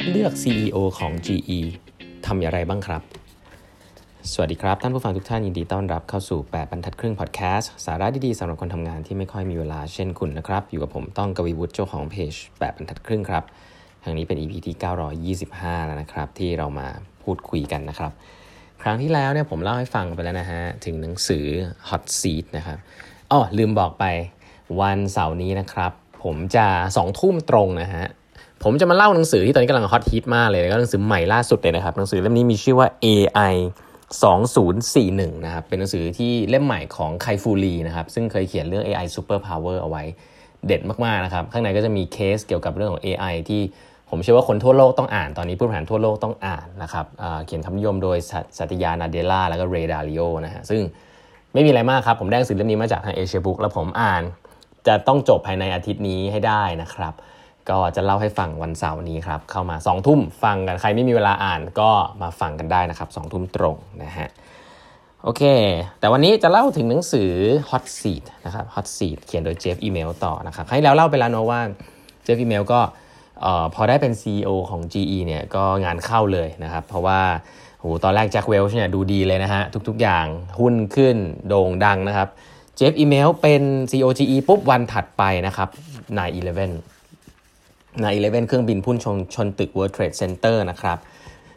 ดเลือก CEO ของ GE ทำอย่างไรบ้างครับ สวัสดีครับ ท่านผู้ฟังทุกท่านยินดีต้อนรับเข้าสู่ 8 บรรทัดครึ่งพอดแคสต์สาระดีๆสำหรับคนทำงานที่ไม่ค่อยมีเวลาเช่นคุณนะครับ อยู่กับผมต้องกวีวุฒิเจ้าของเพจ 8 บรรทัดครึ่งครับทางนี้เป็น EP ที่ 925 แล้วนะครับ ที่เรามาพูดคุยกันนะครับ ครั้งที่แล้วเนี่ยผมเล่าให้ฟังไปแล้วนะฮะ ถึงหนังสือ Hot Seat นะครับอ๋อลืมบอกไปวันเสาร์นี้นะครับ ผมจะสองทุ่มตรงนะฮะ ผมจะมาเล่าหนังสือที่ตอนนี้กำลังฮอตฮิตมากเลยก็หนังสือใหม่ล่าสุดเลยนะครับหนังสือเล่มนี้มีชื่อว่า AI 2041นะครับเป็นหนังสือที่เล่มใหม่ของไคฟูรีนะครับซึ่งเคยเขียนเรื่อง AI Super Power เอาไว้เด็ดมากๆนะครับข้างในก็จะมีเคสเกี่ยวกับเรื่องของ AI ที่ผมเชื่อว่าคนทั่วโลกต้องอ่านตอนนี้ผู้บริหารทั่วโลกต้องอ่านนะครับเขียนคำนิยมโดยสัตยานาเดล่าแล้วก็เรดาริโอนะฮะซึ่งไม่มีอะไรมากครับ ผมได้หนังสือเล่มนี้มาจากทางเอเชียบุ๊กแล้วผมอ่าน จะต้องจบภายในอาทิตย์นี้ให้ได้นะครับ ก็จะเล่าให้ฟังวันเสาร์นี้ครับ เข้ามา2ทุ่มฟังกันใครไม่มีเวลาอ่านก็มาฟังกันได้นะครับ2ทุ่มตรงนะฮะโอเค แต่วันนี้จะเล่าถึงหนังสือ Hot Seat นะครับ Hot Seat เขียนโดยเจฟอีเมลต่อนะครับให้แล้วเล่าไปแล้วเนาะว่าเจฟอีเมลก็พอได้เป็น CEO ของ GE เนี่ยก็งานเข้าเลยนะครับ เพราะว่าโหตอนแรกแจ็คเวลช์เนี่ยดูดีเลยนะฮะ ทุกๆอย่างหุ้นขึ้นโด่งดังนะครับ เจฟอีเมลเป็น CEO GE ปุ๊บวันถัดไปนะครับ9-11 ใน11เครื่องบินพุ่นชนชนตึก World Trade Center นะครับ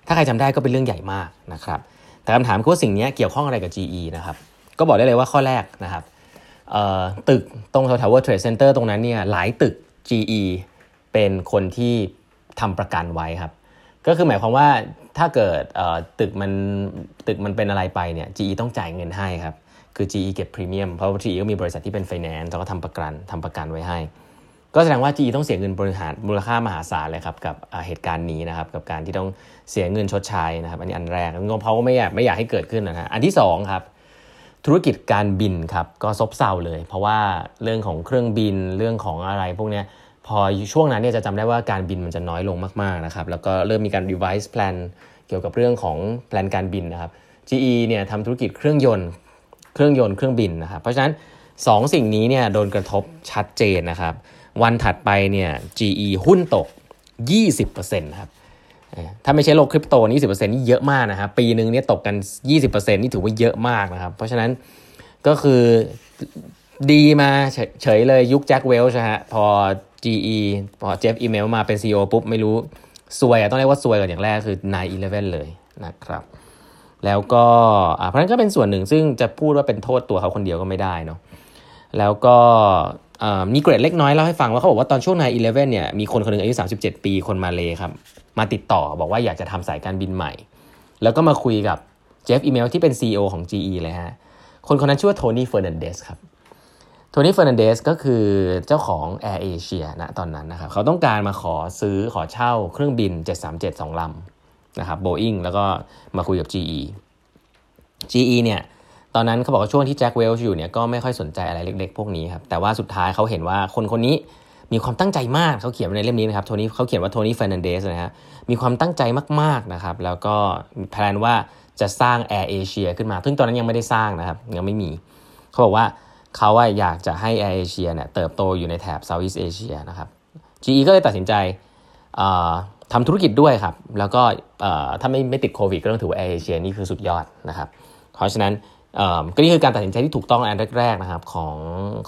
ถ้าใครจำได้ก็เป็นเรื่องใหญ่มากนะครับแต่คำถามคือว่าสิ่งนี้เกี่ยวข้องอะไรกับ GE นะครับก็บอกได้เลยว่าข้อแรกนะครับตึกตรงแถว World Trade Center ตรงนั้นเนี่ยหลายตึก GE เป็นคนที่ทำประกันไว้ครับก็คือหมายความว่าถ้าเกิดตึกมันตึกมันเป็นอะไรไปเนี่ย GE ต้องจ่ายเงินให้ครับคือ GE เก็บพรีเมียมเพราะว่า GE ก็มีบริษัทที่เป็นไฟแนนซ์แล้วก็ทำประกันทำประกันไว้ให้ ก็แสดงว่า GE ต้องเสียเงินบริหารมูลค่ามหาศาลเลยครับกับเหตุการณ์นี้นะครับกับการที่ต้องเสียเงินชดใช้นะครับอันนี้อันแรกงงเพราะก็ไม่อยากไม่อยากให้เกิดขึ้นนะฮะอันที่2ครับธุรกิจการบินครับก็ซบเซาเลย เพราะว่าเรื่องของเครื่องบินเรื่องของอะไรพวกนี้พอช่วงนั้นเนี่ยจะจำได้ว่าการบินมันจะน้อยลงมากๆนะครับแล้วก็เริ่มมีการ revise plan เกี่ยวกับเรื่องของแผนการบินนะครับ GE เนี่ยทำธุรกิจเครื่องยนต์เครื่องยนต์เครื่องบินนะครับเพราะฉะนั้น 2 สิ่งนี้เนี่ยโดนกระทบชัดเจนนะครับ วันถัดไปเนี่ย GE หุ้นตก 20%ครับถ้าไม่ใช่โลกคริปโตนี่20%นี่เยอะมากนะครับ ปีหนึ่งเนี่ยตกกัน 20%นี่ถือว่าเยอะมากนะครับ เพราะฉะนั้นก็คือดีมาเฉยเลยยุคแจ็คเวลช์ฮะพอ GE พอเจฟอีเมลมาเป็น CEO ปุ๊บ ไม่รู้ซวยต้องเรียกว่าซวยก่อนอย่างแรกคือ 9-11 เลยนะครับ แล้วก็เพราะนั้นก็เป็นส่วนหนึ่งซึ่งจะพูดว่าเป็นโทษตัวเขาคนเดียวก็ไม่ได้เนาะแล้วก็ มีเกรดเล็กน้อยเล่าให้ฟังว่าเขาบอกว่าตอนช่วงนาย11เลฟเนี่ยมีคนคนนึงอายุ 37 ปีคนมาเลยครับ มาติดต่อบอกว่าอยากจะทำสายการบินใหม่ แล้วก็มาคุยกับ Jeff Immelt ที่เป็น CEO ของ GE เลยฮะ คนคนนั้นชื่อว่า Tony Fernandes ครับ Tony Fernandes ก็คือเจ้าของ Air Asia ณตอนนั้นนะครับเขาต้องการมาขอซื้อขอเช่าเครื่องบิน 737 2ลำนะครับโบอิงแล้วก็มาคุยกับ GE GE เนี่ย ตอนนั้นเขาบอกว่าช่วงที่ Jack Welch อยู่เนี่ยก็ไม่ค่อยสนใจอะไรเล็ก ๆ พวกนี้ครับแต่ว่าสุดท้ายเขาเห็นว่าคนคนนี้มีความตั้งใจมากเขาเขียนในเล่มนี้นะครับ Tony เขาเขียนว่า Tony Fernandes นะฮะมีความตั้งใจมากๆนะครับแล้วก็ plan ว่าจะสร้าง Air Asia ขึ้นมาซึ่งตอนนั้นยังไม่ได้สร้างนะครับยังไม่มีเขาบอกว่าเขาว่าอยากจะให้ Air Asia เนี่ยเติบโตอยู่ในแถบ Southeast Asia นะครับ GE ก็เลยตัดสินใจทำธุรกิจด้วยครับ แล้วก็ถ้าไม่ไม่ติดโควิดก็ต้องถือว่า Air Asia นี่คือสุดยอดนะครับ เพราะฉะนั้น ก็นี่คือการตัดสินใจที่ถูกต้องอันแรกๆนะครับของ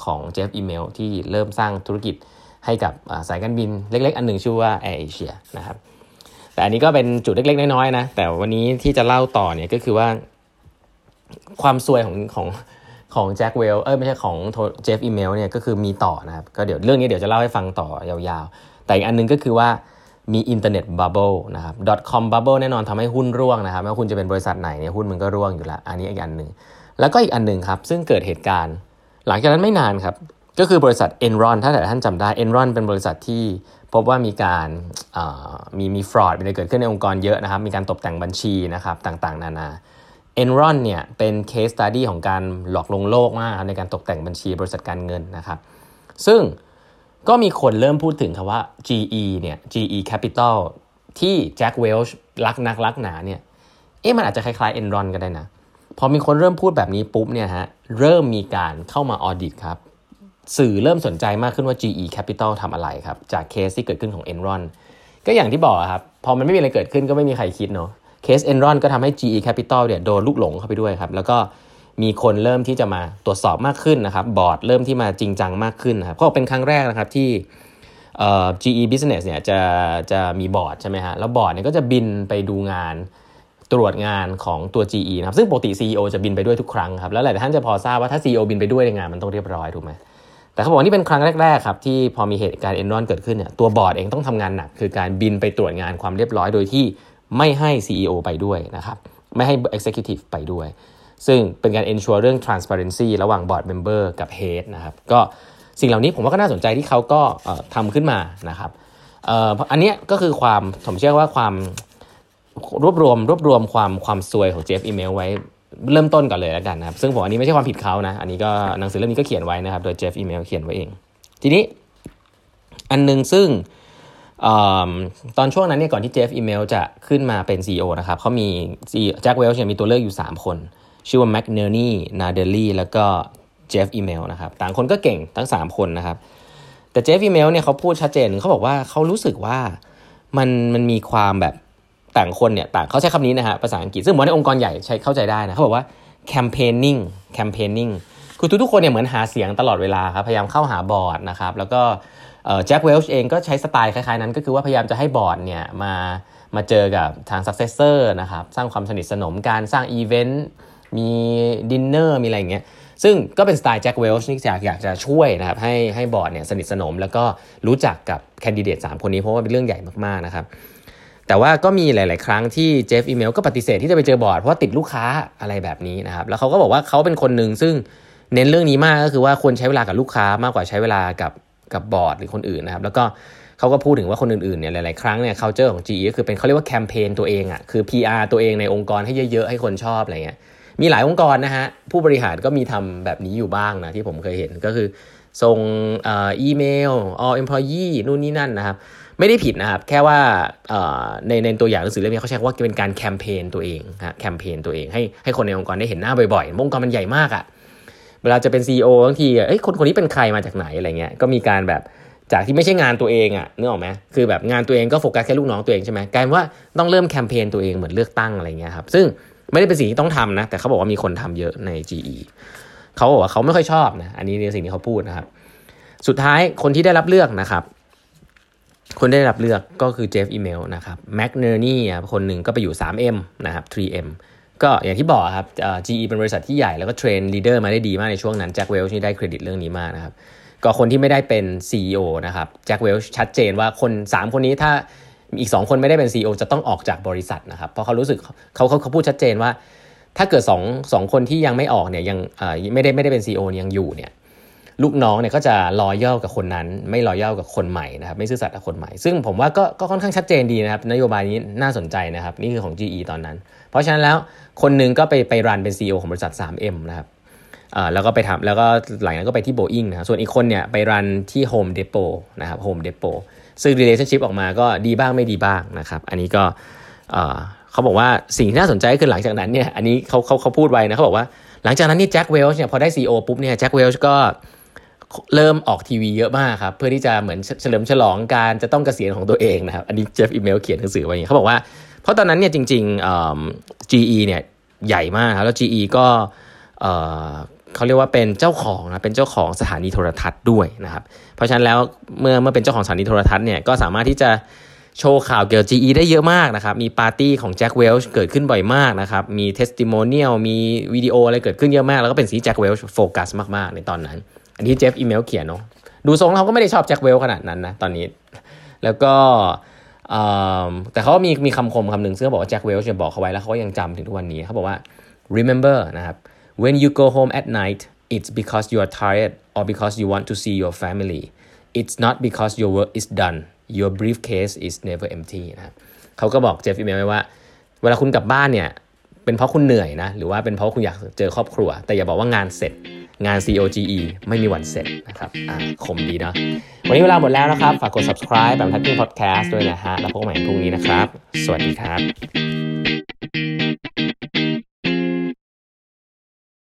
ของ Jeff Immelt ที่เริ่มสร้างธุรกิจให้กับสายการบินเล็ก ๆ อันหนึ่งชื่อว่า Air Asia นะครับแต่อันนี้ก็เป็นจุดเล็ก ๆ น้อยๆนะแต่วันนี้ที่จะเล่าต่อเนี่ยก็คือว่า ความซวยของของของ Jack Welch เออไม่ใช่ของ Jeff Immelt เนี่ยก็คือมีต่อนะครับก็เดี๋ยวเรื่องนี้เดี๋ยวจะเล่าให้ฟังต่อยาวๆ แต่อีกอันนึงก็คือว่า มีอินเทอร์เน็ต bubble นะครับ .com bubble แน่นอนทำให้หุ้นร่วงนะครับไม่ว่าคุณจะเป็นบริษัทไหนเนี่ยหุ้นมันก็ร่วงอยู่แล้ว อันนี้อีกอันหนึ่ง แล้วก็อีกอันหนึ่งครับ ซึ่งเกิดเหตุการณ์ หลังจากนั้นไม่นานครับ ก็คือบริษัท Enron ถ้าแต่ท่านจำได้ Enron เป็นบริษัทที่พบว่ามีการมีมีฟรอดมีอะไรเกิดขึ้นในองค์กรเยอะนะครับ มีการตกแต่งบัญชีนะครับต่างๆ นานา Enron เนี่ยเป็นเคสตัดดี้ของการหลอกลวงโลกมากในการตกแต่งบัญชีบริษัทการเงินนะครับ ซึ่ง ก็มีคนเริ่มพูดถึงคำว่า GE เนี่ย GE Capital ที่แจ็คเวลช์รักนักรักหนาเนี่ย เอ๊ะมันอาจจะคล้ายๆ Enron ก็ได้นะ พอมีคนเริ่มพูดแบบนี้ปุ๊บเนี่ยฮะ เริ่มมีการเข้ามา audit ครับ สื่อเริ่มสนใจมากขึ้นว่า GE Capital ทำอะไรครับ จากเคสที่เกิดขึ้นของ Enron ก็อย่างที่บอกครับ พอมันไม่มีอะไรเกิดขึ้นก็ไม่มีใครคิดเนาะ เคส Enron ก็ทำให้ GE Capital เนี่ยโดนลูกหลงเข้าไปด้วยครับ แล้วก็ มีคนเริ่มที่จะมาตรวจสอบมากขึ้นนะครับ บอร์ดเริ่มที่มาจริงจังมากขึ้นนะครับเพราะเป็นครั้งแรกนะครับที่ GE Business เนี่ยจะจะมีบอร์ดใช่ไหมฮะแล้วบอร์ดเนี่ยก็จะบินไปดูงานตรวจงานของตัว GE นะครับซึ่งปกติ CEO จะบินไปด้วยทุกครั้งครับแล้วหลายท่านจะพอทราบว่าถ้า CEO บินไปด้วยในงานมันต้องเรียบร้อยถูกไหมแต่เขาบอกว่านี่เป็นครั้งแรกๆครับที่พอมีเหตุการณ์เอ็นรอนเกิดขึ้นเนี่ยตัวบอร์ดเองต้องทำงานหนัก คือการบินไปตรวจงานความเรียบร้อยโดยที่ไม่ให้ CEO ไปด้วยนะครับไม่ให้ Executive ไปด้วย ซึ่งเป็นการ ensure เรื่อง transparency ระหว่าง board member กับ head นะครับก็สิ่งเหล่านี้ผมว่าก็น่าสนใจที่เขาก็ทำขึ้นมานะครับอันนี้ก็คือความผมเชื่อว่าความรวบรวมรวบรวมความความซวยของ Jeff Immelt ไว้เริ่มต้นก่อนเลยแล้วกันนะครับ ซึ่งผมอันนี้ไม่ใช่ความผิดเขานะ อันนี้ก็หนังสือเล่มนี้ก็เขียนไว้นะครับ โดย Jeff Immelt เขียนไว้เอง ทีนี้อันนึงซึ่งตอนช่วงนั้นเนี่ยก่อนที่ Jeff Immelt จะขึ้นมาเป็น CEO นะครับเขามี Jack Welch มีตัวเลือกอยู่ 3 คน ชื่อว่า McNerney Nardelli แล้วก็ Jeff Immelt นะครับต่างคนก็เก่งทั้ง 3 คนนะครับ แต่ Jeff Immelt เนี่ยเขาพูดชัดเจนเขาบอกว่าเขารู้สึกว่ามันมันมีความแบบต่างคนเนี่ยต่างเขาใช้คำนี้นะฮะภาษาอังกฤษซึ่งเหมือนในองค์กรใหญ่ใช้เข้าใจได้นะเขาบอกว่า campaigning campaigning คือทุกๆคนเนี่ยเหมือนหาเสียงตลอดเวลาครับพยายามเข้าหาบอร์ดนะครับแล้วก็ Jack Welch เองก็ใช้สไตล์คล้ายๆนั้น ก็คือว่าพยายามจะให้บอร์ดเนี่ยมามาเจอกับทาง successor นะครับสร้างความสนิทสนมการสร้างอีเวนต์ มีดินเนอร์มีอะไรอย่างเงี้ยซึ่งก็เป็นสไตล์ Jack Welch นี่อยากอยากจะช่วยนะครับให้ให้บอร์ดเนี่ยสนิทสนม แล้วก็รู้จักกับ candidate 3คนนี้เพราะว่าเป็นเรื่องใหญ่มากๆนะครับแต่ว่าก็มีหลาย ๆ ครั้งที่ Jeff Immelt ก็ปฏิเสธที่จะไปเจอบอร์ดเพราะติดลูกค้าอะไรแบบนี้นะครับแล้วเขาก็บอกว่าเขาเป็นคนหนึ่งซึ่งเน้นเรื่องนี้มากก็คือว่าควรใช้เวลากับลูกค้ามากกว่าใช้เวลากับกับบอร์ดหรือคนอื่นนะครับแล้วก็เขาก็พูดถึงว่าคนอื่น ๆ เนี่ยหลาย ๆ ครั้งเนี่ย culture ของ GE ก็คือเป็นเขาเรียกว่าแคมเปญตัวเองอะ่ะคือ PR ตัวเองในองค์กรให้เยอะ ๆ ให้คนชอบอะไรเงี้ย มีหลายองค์กรนะฮะผู้บริหารก็มีทำแบบนี้อยู่บ้างนะที่ผมเคยเห็นก็คือส่งอีเมล all employee นู่นนี่นั่นนะครับ ไม่ได้ผิดนะครับ แค่ว่าในในตัวอย่างหนังสือเล่มนี้เขาใช้ว่าเป็นการแคมเปญตัวเองนะแคมเปญตัวเองให้ให้คนในองค์กรได้เห็นหน้าบ่อยๆองค์กรมันใหญ่มากอะ่ะเวลาจะเป็น CEO บางทีเอ้ยคนคนนี้เป็นใครมาจากไหนอะไรเงี้ยก็มีการแบบจากที่ไม่ใช่งานตัวเองอะ่ะนึกออกไหมคือแบบงานตัวเองก็โฟกัสแค่ลูกน้องตัวเองใช่ไหมกลายว่าต้องเริ่มแคมเปญตัวเองเหมือนเลือกตั้งอะไรเงี้ยครับซึ่ง ไม่ได้เป็นสิ่งที่ต้องทำนะ แต่เขาบอกว่ามีคนทำเยอะใน GE เขาบอกว่าเขาไม่ค่อยชอบนะ อันนี้ในสิ่งที่เขาพูดนะครับ สุดท้ายคนที่ได้รับเลือกนะครับ คนได้รับเลือกก็คือ Jeff Immelt นะครับ McNerney คนหนึ่งก็ไปอยู่ 3M นะครับ 3M ก็อย่างที่บอกครับ GE เป็นบริษัทที่ใหญ่แล้วก็ train leader มาได้ดีมากในช่วงนั้น Jack Welch นี่ได้เครดิตเรื่องนี้มากนะครับก็คนที่ไม่ได้เป็น CEO นะครับแจ็คเวลช์ชัดเจนว่าคน 3 คนนี้ถ้า อีก 2 คนไม่ได้เป็น CEO จะต้องออกจากบริษัทนะครับ เพราะเขารู้สึกเขาเขาเขาพูดชัดเจนว่า ถ้าเกิด2 2คนที่ยังไม่ออกเนี่ยยังไม่ได้ไม่ได้เป็น CEO ยังอยู่เนี่ยลูกน้องเนี่ยก็จะรอย่อกับคนนั้น ไม่รอย่อกับคนใหม่นะครับไม่ซื่อสัตย์กับคนใหม่ ซึ่งผมว่าก็ก็ค่อนข้างชัดเจนดีนะครับนโยบายนี้น่าสนใจนะครับนี่คือของ GE ตอนนั้น เพราะฉะนั้นแล้วคนหนึ่งก็ไปไปรันเป็น CEO ของบริษัท 3M นะครับแล้วก็ไปทำแล้วก็หลังนั้นก็ไปที่ Boeing นะส่วนอีกคนเนี่ยไปรันที่ Home Depot นะครับ Home Depot ซึ่ง relationship ออกมาก็ดีบ้างไม่ดีบ้างนะครับ อันนี้ก็เขาบอกว่าสิ่งที่น่าสนใจคือหลังจากนั้นเนี่ยอันนี้เขาเขาเขาพูดไว้นะเขาบอกว่าหลังจากนั้นนี่แจ็คเวลช์เนี่ยพอได้ CEO ปุ๊บเนี่ยแจ็คเวลช์ก็เริ่มออกทีวีเยอะมากครับ เพื่อที่จะเหมือนเฉลิมฉลองการจะต้องเกษียณของตัวเองนะครับ อันนี้เจฟอีเมลเขียนหนังสือไว้อย่างเขาบอกว่า เพราะตอนนั้นเนี่ยจริงๆ GE เนี่ยใหญ่มากครับแล้ว GE ก็ เขาเรียกว่าเป็นเจ้าของนะเป็นเจ้าของสถานีโทรทัศน์ด้วยนะครับ เพราะฉะนั้นแล้วเมื่อเมื่อเป็นเจ้าของสถานีโทรทัศน์เนี่ยก็สามารถที่จะโชว์ข่าวเกี่ยวกับ GE ได้เยอะมากนะครับ มีปาร์ตี้ของ Jack Welch เกิดขึ้นบ่อยมากนะครับ มี testimonial มีวิดีโออะไรเกิดขึ้นเยอะมาก แล้วก็เป็นสิ่งที่ Jack Welch focus มาก ๆ ในตอนนั้น อันนี้ Jeff Immelt เขียนเนาะ ดูทรงเราก็ไม่ได้ชอบ Jack Welch ขนาดนั้นนะตอนนี้ แล้วก็แต่เขามีมีคำคมคำหนึ่งซึ่งบอกว่าแจ็คเวลจะบอกเขาไว้แล้วเขาก็ยังจำถึงทุกวันนี้เขาบอกว่า remember นะครับ when you go home at night it's because you are tired or because you want to see your family it's not because your work is done your briefcase is never empty นะครับเขาก็บอกเจฟอีเมลไว้ว่า เวลาคุณกลับบ้านเนี่ย เป็นเพราะคุณเหนื่อยนะ หรือว่าเป็นเพราะคุณอยากเจอครอบครัว แต่อย่าบอกว่างานเสร็จงาน COGE ไม่มีวันเสร็จนะครับอ่าคมดีเนาะวันนี้เวลาหมดแล้วนะครับ ฝากกด subscribe แบบทักกิ้ง podcast ด้วยนะฮะ แล้วพบกันใหม่พรุ่งนี้นะครับ สวัสดีครับ